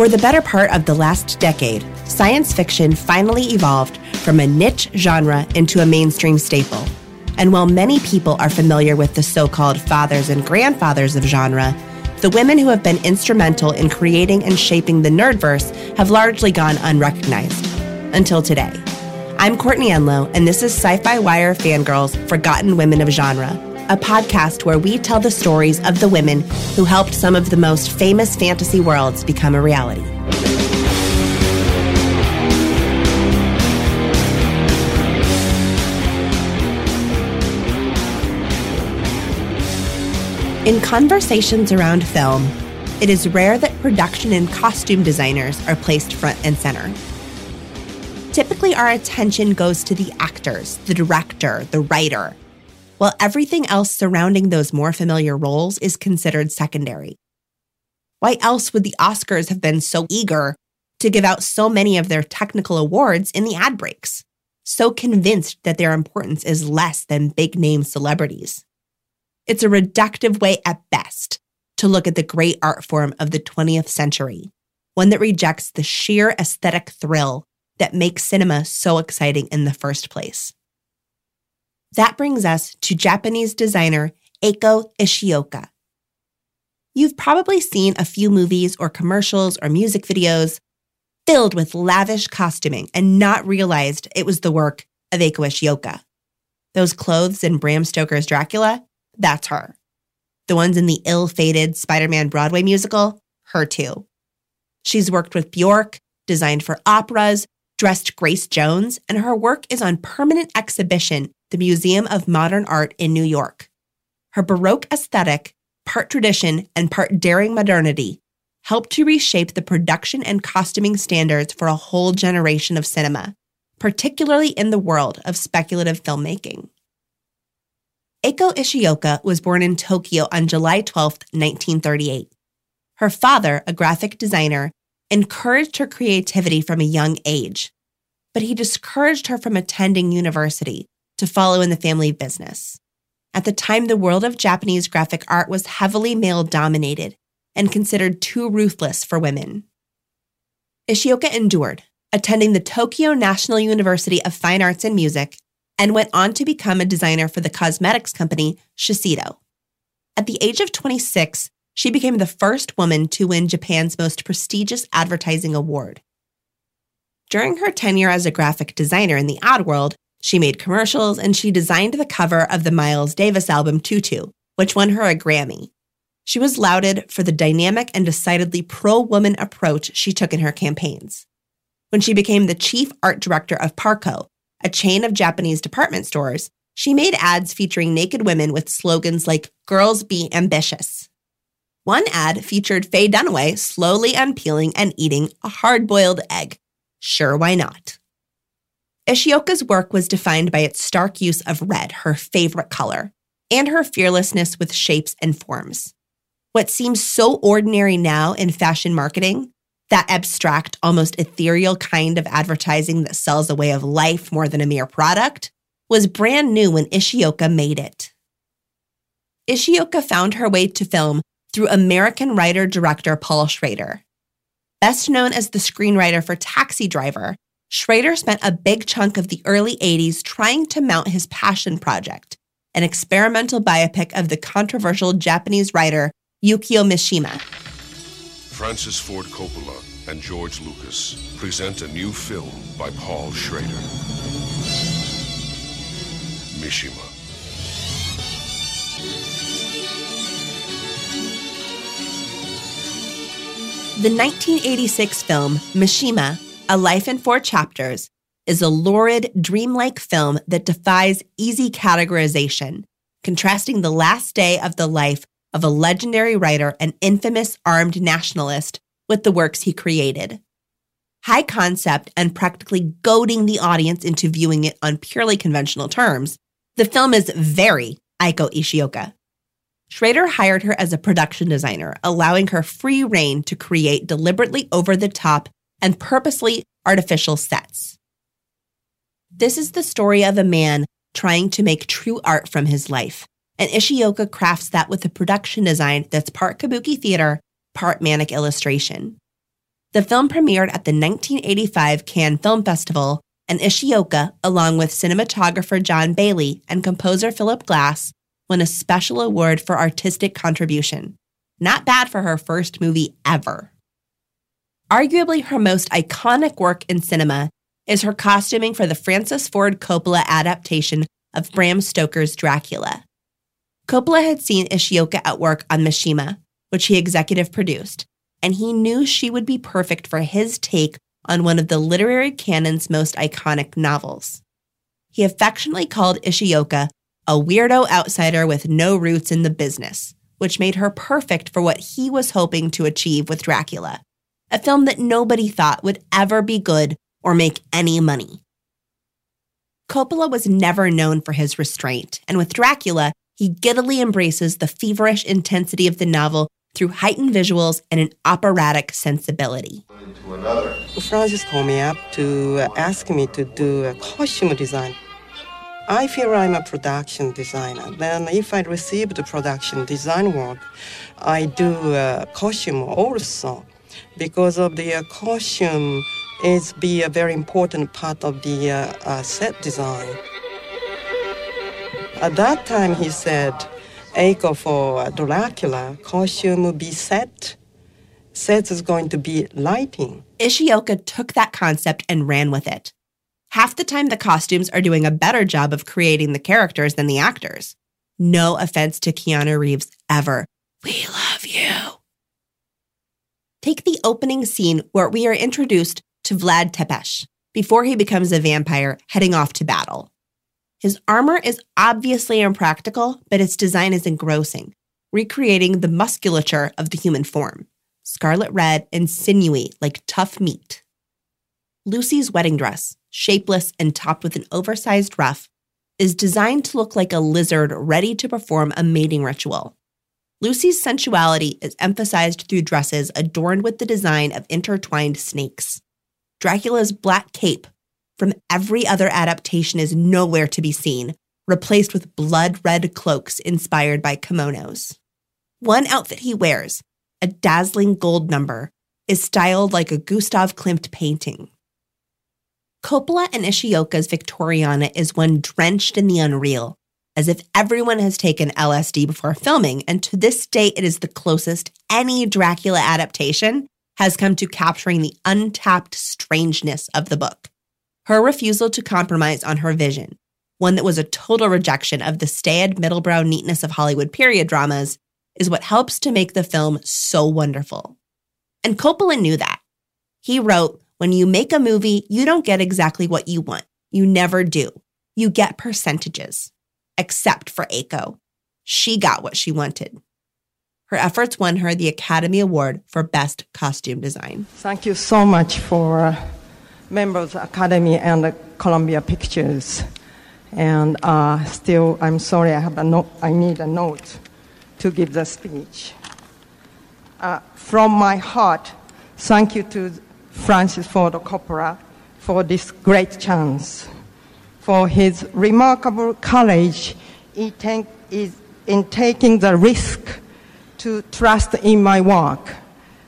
For the better part of the last decade, science fiction finally evolved from a niche genre into a mainstream staple. And while many people are familiar with the so called fathers and grandfathers of genre, the women who have been instrumental in creating and shaping the nerdverse have largely gone unrecognized. Until today. I'm Courtney Enlow, and this is Sci Fi Wire Fangirls Forgotten Women of Genre, a podcast where we tell the stories of the women who helped some of the most famous fantasy worlds become a reality. In conversations around film, it is rare that production and costume designers are placed front and center. Typically, our attention goes to the actors, the director, the writer, while everything else surrounding those more familiar roles is considered secondary. Why else would the Oscars have been so eager to give out so many of their technical awards in the ad breaks? So convinced that their importance is less than big name celebrities. It's a reductive way at best to look at the great art form of the 20th century, one that rejects the sheer aesthetic thrill that makes cinema so exciting in the first place. That brings us to Japanese designer Eiko Ishioka. You've probably seen a few movies or commercials or music videos filled with lavish costuming and not realized it was the work of Eiko Ishioka. Those clothes in Bram Stoker's Dracula, that's her. The ones in the ill fated Spider Man Broadway musical, her too. She's worked with Bjork, designed for operas, dressed Grace Jones, and her work is on permanent exhibition the Museum of Modern Art in New York. Her Baroque aesthetic, part tradition and part daring modernity, helped to reshape the production and costuming standards for a whole generation of cinema, particularly in the world of speculative filmmaking. Eiko Ishioka was born in Tokyo on July 12, 1938. Her father, a graphic designer, encouraged her creativity from a young age, but he discouraged her from attending university to follow in the family business. At the time, the world of Japanese graphic art was heavily male dominated and considered too ruthless for women. Ishioka endured, attending the Tokyo National University of Fine Arts and Music, and went on to become a designer for the cosmetics company Shiseido. At the age of 26, she became the first woman to win Japan's most prestigious advertising award. During her tenure as a graphic designer in the ad world, she made commercials and she designed the cover of the Miles Davis album Tutu, which won her a Grammy. She was lauded for the dynamic and decidedly pro woman approach she took in her campaigns. When she became the chief art director of Parco, a chain of Japanese department stores, she made ads featuring naked women with slogans like Girls Be Ambitious. One ad featured Faye Dunaway slowly unpeeling and eating a hard boiled egg. Sure, why not? Ishioka's work was defined by its stark use of red, her favorite color, and her fearlessness with shapes and forms. What seems so ordinary now in fashion marketing, that abstract, almost ethereal kind of advertising that sells a way of life more than a mere product, was brand new when Ishioka made it. Ishioka found her way to film through American writer director Paul Schrader. Best known as the screenwriter for Taxi Driver, Schrader spent a big chunk of the early 80s trying to mount his passion project, an experimental biopic of the controversial Japanese writer Yukio Mishima. Francis Ford Coppola and George Lucas present a new film by Paul Schrader. Mishima. The 1986 film Mishima a Life in Four Chapters is a lurid, dreamlike film that defies easy categorization, contrasting the last day of the life of a legendary writer and infamous armed nationalist with the works he created. High concept and practically goading the audience into viewing it on purely conventional terms, the film is very Eiko Ishioka. Schrader hired her as a production designer, allowing her free reign to create deliberately over the top and purposely artificial sets. This is the story of a man trying to make true art from his life, and Ishioka crafts that with a production design that's part kabuki theater, part manic illustration. The film premiered at the 1985 Cannes Film Festival, and Ishioka, along with cinematographer John Bailey and composer Philip Glass, won a special award for artistic contribution. Not bad for her first movie ever. Arguably her most iconic work in cinema is her costuming for the Francis Ford Coppola adaptation of Bram Stoker's Dracula. Coppola had seen Ishioka at work on Mishima, which he executive produced, and he knew she would be perfect for his take on one of the literary canon's most iconic novels. He affectionately called Ishioka a weirdo outsider with no roots in the business, which made her perfect for what he was hoping to achieve with Dracula, a film that nobody thought would ever be good or make any money. Coppola was never known for his restraint, and with Dracula, he giddily embraces the feverish intensity of the novel through heightened visuals and an operatic sensibility. Francis called me up to ask me to do a costume design. I feel I'm a production designer. Then, if I receive the production design work, I do a costume also because of the uh, costume is be a very important part of the uh, uh, set design. At that time, he said, "Eiko for Dracula costume will be set. Set is going to be lighting." Ishioka took that concept and ran with it. Half the time, the costumes are doing a better job of creating the characters than the actors. No offense to Keanu Reeves ever. We love you. Take the opening scene where we are introduced to Vlad Tepes before he becomes a vampire heading off to battle. His armor is obviously impractical, but its design is engrossing, recreating the musculature of the human form scarlet red and sinewy like tough meat. Lucy's wedding dress, shapeless and topped with an oversized ruff, is designed to look like a lizard ready to perform a mating ritual. Lucy's sensuality is emphasized through dresses adorned with the design of intertwined snakes. Dracula's black cape from every other adaptation is nowhere to be seen, replaced with blood red cloaks inspired by kimonos. One outfit he wears, a dazzling gold number, is styled like a Gustav Klimt painting. Coppola and Ishioka's Victoriana is one drenched in the unreal, as if everyone has taken LSD before filming, and to this day, it is the closest any Dracula adaptation has come to capturing the untapped strangeness of the book. Her refusal to compromise on her vision, one that was a total rejection of the staid middlebrow neatness of Hollywood period dramas, is what helps to make the film so wonderful. And Coppola knew that. He wrote, when you make a movie, you don't get exactly what you want. You never do. You get percentages. Except for Aiko. She got what she wanted. Her efforts won her the Academy Award for Best Costume Design. Thank you so much for uh, members Academy and uh, Columbia Pictures. And uh, still, I'm sorry, I have a note. I need a note to give the speech. Uh, from my heart, thank you to Francis Ford Coppola for this great chance, for his remarkable courage in, in taking the risk to trust in my work.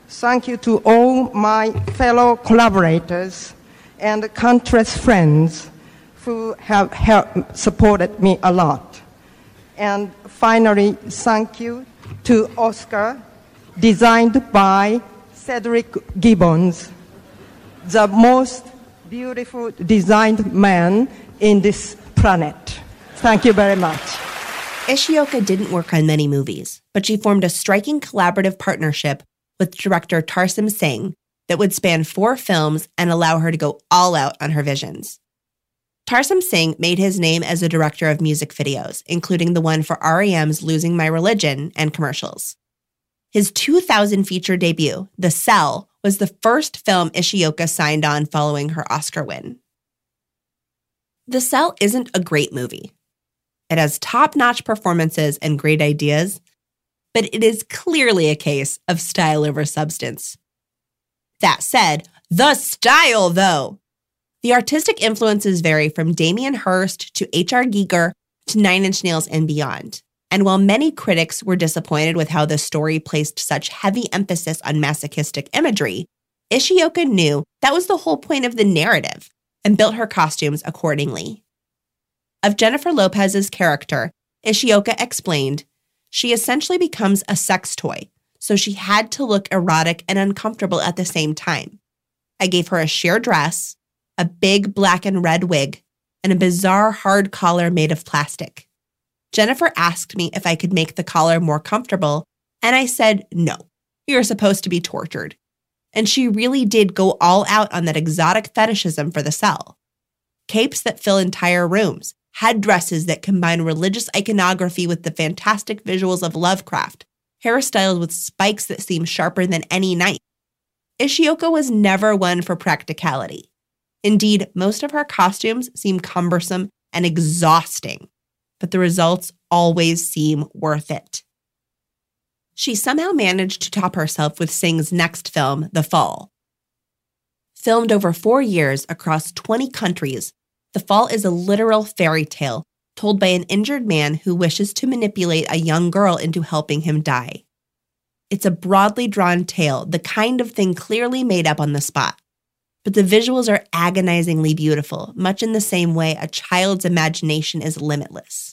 Thank you to all my fellow collaborators and countless friends who have helped, supported me a lot. And finally, thank you to Oscar, designed by Cedric Gibbons the most beautiful designed man in this planet. Thank you very much. Ishioka didn't work on many movies, but she formed a striking collaborative partnership with director Tarsem Singh that would span four films and allow her to go all out on her visions. Tarsem Singh made his name as a director of music videos, including the one for REM's Losing My Religion and commercials. His 2000 feature debut, The Cell, was the first film Ishioka signed on following her Oscar win. The Cell isn't a great movie. It has top notch performances and great ideas, but it is clearly a case of style over substance. That said, the style, though. The artistic influences vary from Damien Hirst to H.R. Giger to Nine Inch Nails and beyond. And while many critics were disappointed with how the story placed such heavy emphasis on masochistic imagery, Ishioka knew that was the whole point of the narrative and built her costumes accordingly. Of Jennifer Lopez's character, Ishioka explained, she essentially becomes a sex toy, so she had to look erotic and uncomfortable at the same time. I gave her a sheer dress, a big black and red wig, and a bizarre hard collar made of plastic. Jennifer asked me if I could make the collar more comfortable, and I said, no, you're supposed to be tortured. And she really did go all out on that exotic fetishism for the cell. Capes that fill entire rooms, headdresses that combine religious iconography with the fantastic visuals of Lovecraft, hairstyles with spikes that seem sharper than any knife. Ishioka was never one for practicality. Indeed, most of her costumes seem cumbersome and exhausting, but the results always seem worth it. She somehow managed to top herself with Singh's next film, The Fall. Filmed over four years across 20 countries, The Fall is a literal fairy tale told by an injured man who wishes to manipulate a young girl into helping him die. It's a broadly drawn tale, the kind of thing clearly made up on the spot. But the visuals are agonizingly beautiful, much in the same way a child's imagination is limitless.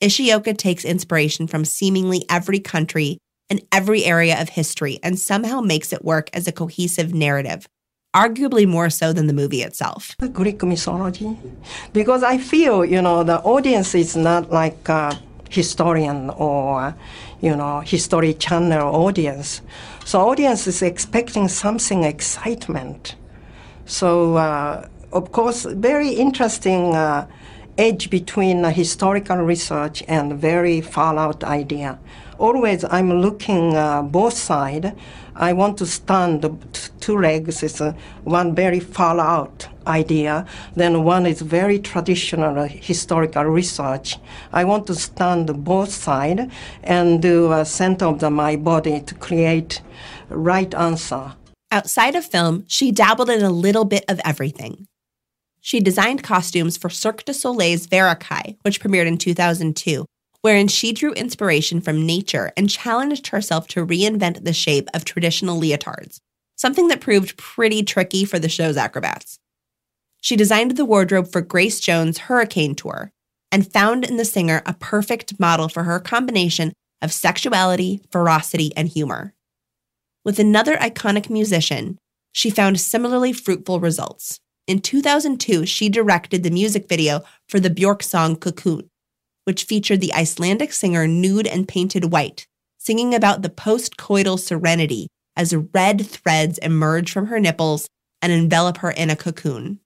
Ishioka takes inspiration from seemingly every country and every area of history and somehow makes it work as a cohesive narrative, arguably more so than the movie itself. The Greek mythology, because I feel, you know, the audience is not like a historian or, you know, history channel audience. So audience is expecting something excitement. So, uh, of course, very interesting uh, edge between historical research and very far out idea. Always, I'm looking uh, both side. I want to stand two legs is uh, one very far out idea. Then one is very traditional historical research. I want to stand both side and do a center of the, my body to create right answer. Outside of film, she dabbled in a little bit of everything. She designed costumes for Cirque du Soleil's Varekai, which premiered in 2002, wherein she drew inspiration from nature and challenged herself to reinvent the shape of traditional leotards, something that proved pretty tricky for the show's acrobats. She designed the wardrobe for Grace Jones' Hurricane Tour and found in the singer a perfect model for her combination of sexuality, ferocity, and humor. With another iconic musician, she found similarly fruitful results. In 2002, she directed the music video for the Bjork song Cocoon, which featured the Icelandic singer nude and painted white, singing about the post coital serenity as red threads emerge from her nipples and envelop her in a cocoon.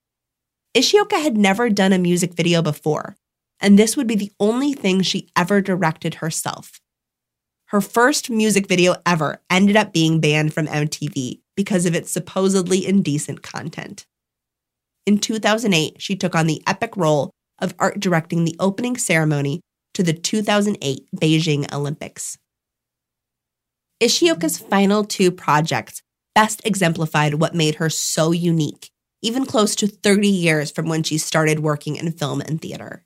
Ishioka had never done a music video before, and this would be the only thing she ever directed herself. Her first music video ever ended up being banned from MTV because of its supposedly indecent content. In 2008, she took on the epic role of art directing the opening ceremony to the 2008 Beijing Olympics. Ishioka's final two projects best exemplified what made her so unique, even close to 30 years from when she started working in film and theater.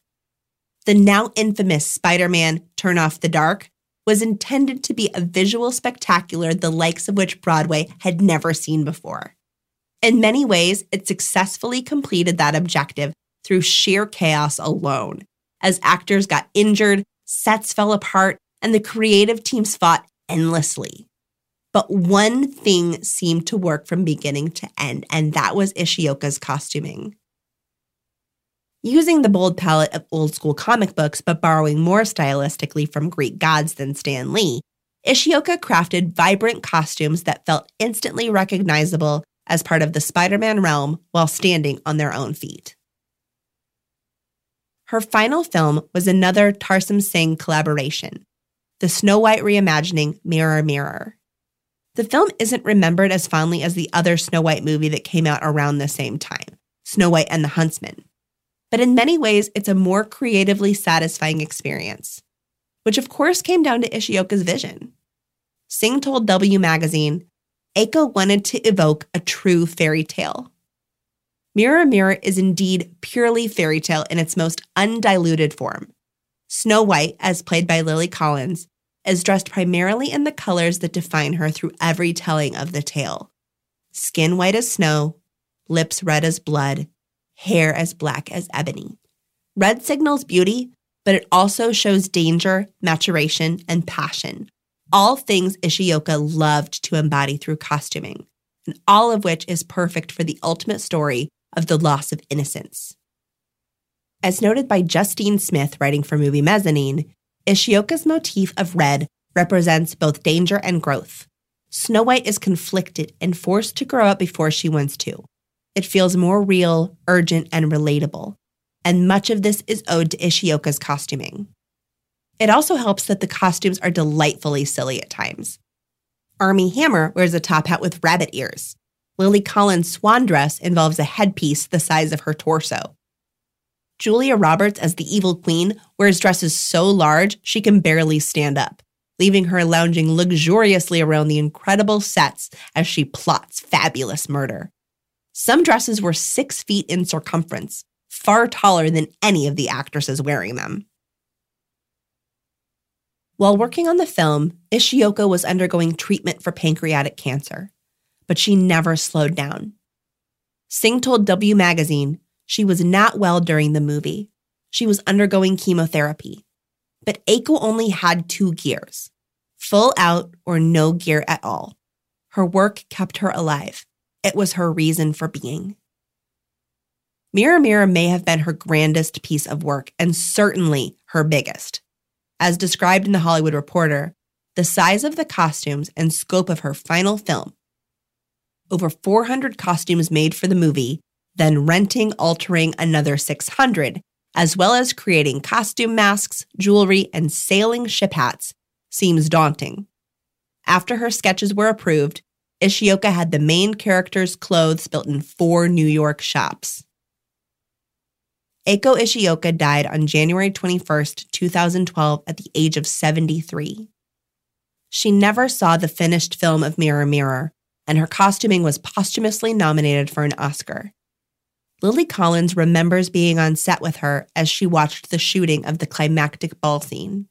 The now infamous Spider Man Turn Off the Dark was intended to be a visual spectacular the likes of which Broadway had never seen before. In many ways, it successfully completed that objective through sheer chaos alone, as actors got injured, sets fell apart, and the creative teams fought endlessly. But one thing seemed to work from beginning to end, and that was Ishioka's costuming. Using the bold palette of old school comic books, but borrowing more stylistically from Greek gods than Stan Lee, Ishioka crafted vibrant costumes that felt instantly recognizable as part of the Spider Man realm while standing on their own feet. Her final film was another Tarsem Singh collaboration, the Snow White reimagining Mirror Mirror. The film isn't remembered as fondly as the other Snow White movie that came out around the same time, Snow White and the Huntsman. But in many ways, it's a more creatively satisfying experience, which of course came down to Ishioka's vision. Singh told W Magazine, Eiko wanted to evoke a true fairy tale. Mirror Mirror is indeed purely fairy tale in its most undiluted form. Snow White, as played by Lily Collins, is dressed primarily in the colors that define her through every telling of the tale skin white as snow, lips red as blood, hair as black as ebony. Red signals beauty, but it also shows danger, maturation, and passion. All things Ishioka loved to embody through costuming, and all of which is perfect for the ultimate story of the loss of innocence. As noted by Justine Smith, writing for Movie Mezzanine, Ishioka's motif of red represents both danger and growth. Snow White is conflicted and forced to grow up before she wants to. It feels more real, urgent, and relatable. And much of this is owed to Ishioka's costuming. It also helps that the costumes are delightfully silly at times. Armie Hammer wears a top hat with rabbit ears. Lily Collins' swan dress involves a headpiece the size of her torso. Julia Roberts, as the evil queen, wears dresses so large she can barely stand up, leaving her lounging luxuriously around the incredible sets as she plots fabulous murder. Some dresses were six feet in circumference, far taller than any of the actresses wearing them. While working on the film, Ishioka was undergoing treatment for pancreatic cancer, but she never slowed down. Singh told W Magazine she was not well during the movie. She was undergoing chemotherapy. But Aiko only had two gears full out or no gear at all. Her work kept her alive. It was her reason for being. Mirror Mirror may have been her grandest piece of work and certainly her biggest. As described in The Hollywood Reporter, the size of the costumes and scope of her final film over 400 costumes made for the movie then renting, altering another 600, as well as creating costume masks, jewelry, and sailing ship hats, seems daunting. After her sketches were approved, Ishioka had the main character's clothes built in four New York shops. Eiko Ishioka died on January 21, 2012, at the age of 73. She never saw the finished film of Mirror Mirror, and her costuming was posthumously nominated for an Oscar. Lily Collins remembers being on set with her as she watched the shooting of the climactic ball scene.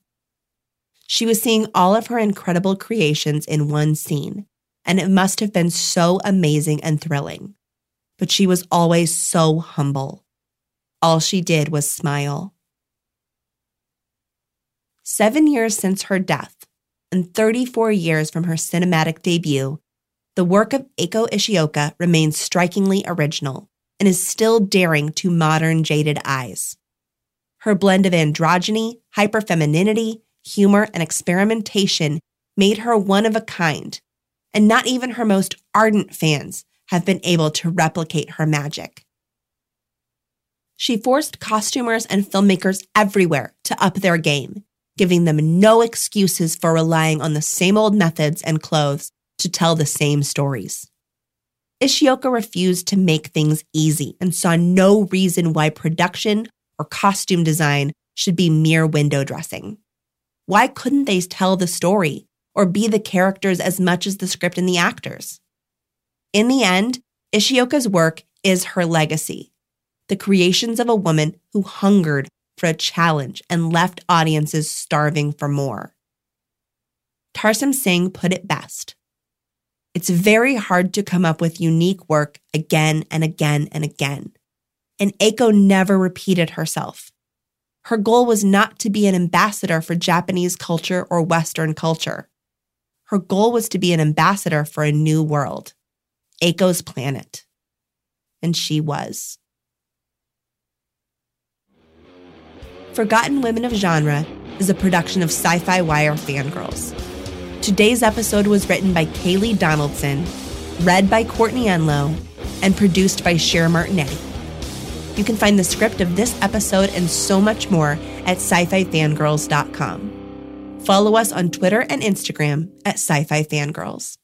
She was seeing all of her incredible creations in one scene, and it must have been so amazing and thrilling. But she was always so humble. All she did was smile. Seven years since her death, and 34 years from her cinematic debut, the work of Eiko Ishioka remains strikingly original and is still daring to modern jaded eyes. Her blend of androgyny, hyperfemininity, humor, and experimentation made her one of a kind, and not even her most ardent fans have been able to replicate her magic. She forced costumers and filmmakers everywhere to up their game, giving them no excuses for relying on the same old methods and clothes to tell the same stories. Ishioka refused to make things easy and saw no reason why production or costume design should be mere window dressing. Why couldn't they tell the story or be the characters as much as the script and the actors? In the end, Ishioka's work is her legacy the creations of a woman who hungered for a challenge and left audiences starving for more. Tarsem Singh put it best it's very hard to come up with unique work again and again and again. And Eiko never repeated herself. Her goal was not to be an ambassador for Japanese culture or Western culture. Her goal was to be an ambassador for a new world, Eiko's planet. And she was. Forgotten Women of Genre is a production of Sci Fi Wire Fangirls. Today's episode was written by Kaylee Donaldson, read by Courtney Enlow, and produced by Cher Martinetti. You can find the script of this episode and so much more at sci fi fangirls.com. Follow us on Twitter and Instagram at sci fi fangirls.